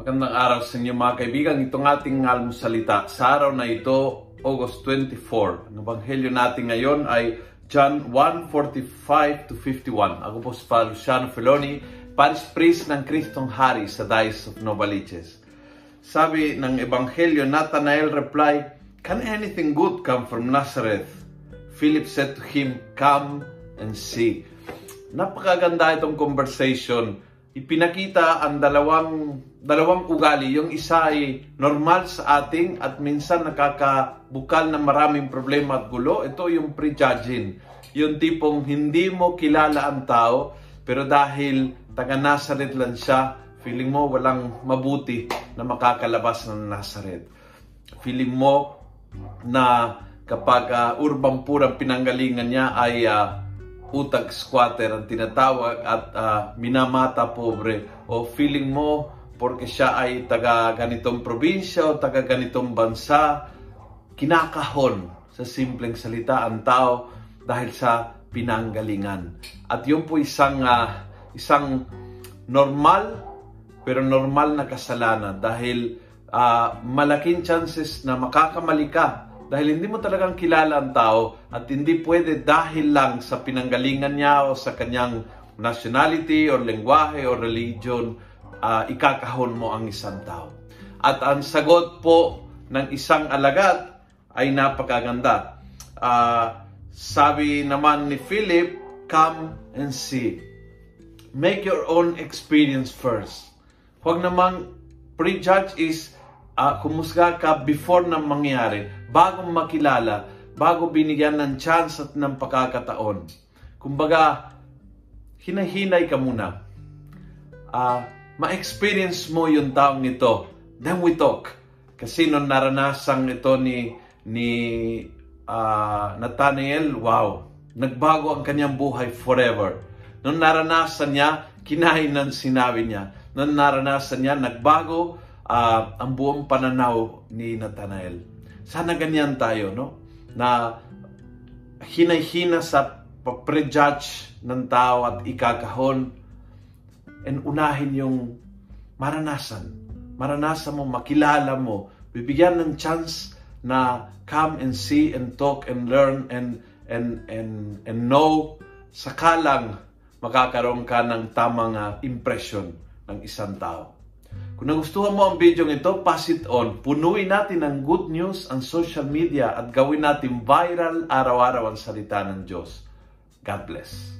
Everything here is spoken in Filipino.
magandang araw sa inyo mga kaibigan. Itong ating almusalita sa araw na ito, August 24. Ang ebanghelyo natin ngayon ay John 1:45 to 51. Ako po si Father Luciano Feloni, Parish Priest ng Kristong Hari sa Diocese of Novaliches. Sabi ng ebanghelyo, Nathanael replied, Can anything good come from Nazareth? Philip said to him, Come and see. Napakaganda itong conversation ipinakita ang dalawang dalawang ugali. Yung isa ay normal sa ating at minsan nakakabukal ng maraming problema at gulo. Ito yung prejudging. Yung tipong hindi mo kilala ang tao, pero dahil taga Nazareth lang siya, feeling mo walang mabuti na makakalabas ng Nazareth. Feeling mo na kapag uh, urban purang pinanggalingan niya ay uh, utag squatter ang tinatawag at uh, minamata pobre. O feeling mo porque siya ay taga ganitong probinsya o taga ganitong bansa kinakahon sa simpleng salita ang tao dahil sa pinanggalingan. At yun po isang uh, isang normal pero normal na kasalanan dahil uh, malaking chances na makakamali ka dahil hindi mo talagang kilala ang tao at hindi pwede dahil lang sa pinanggalingan niya o sa kanyang nationality or lengguwahe or religion, uh, ikakahon mo ang isang tao. At ang sagot po ng isang alagad ay napakaganda. Uh, sabi naman ni Philip, come and see. Make your own experience first. Huwag namang prejudge is uh, kumusga ka before na mangyari, bago makilala, bago binigyan ng chance at ng pagkakataon. Kumbaga, hinahinay ka muna. Uh, ma-experience mo yung taong ito. Then we talk. Kasi nung naranasan ito ni, ni uh, Nathaniel, wow, nagbago ang kanyang buhay forever. Nung naranasan niya, kinain ng sinabi niya. Nung naranasan niya, nagbago uh, ang buong pananaw ni Nathanael. Sana ganyan tayo, no? Na hinay-hina sa prejudge ng tao at ikakahon and unahin yung maranasan. Maranasan mo, makilala mo, bibigyan ng chance na come and see and talk and learn and and and and know sakalang makakaroon ka ng tamang uh, impression ng isang tao. Kung nagustuhan mo ang video ito, pass it on. Punuin natin ng good news ang social media at gawin natin viral araw-araw ang salita ng Diyos. God bless.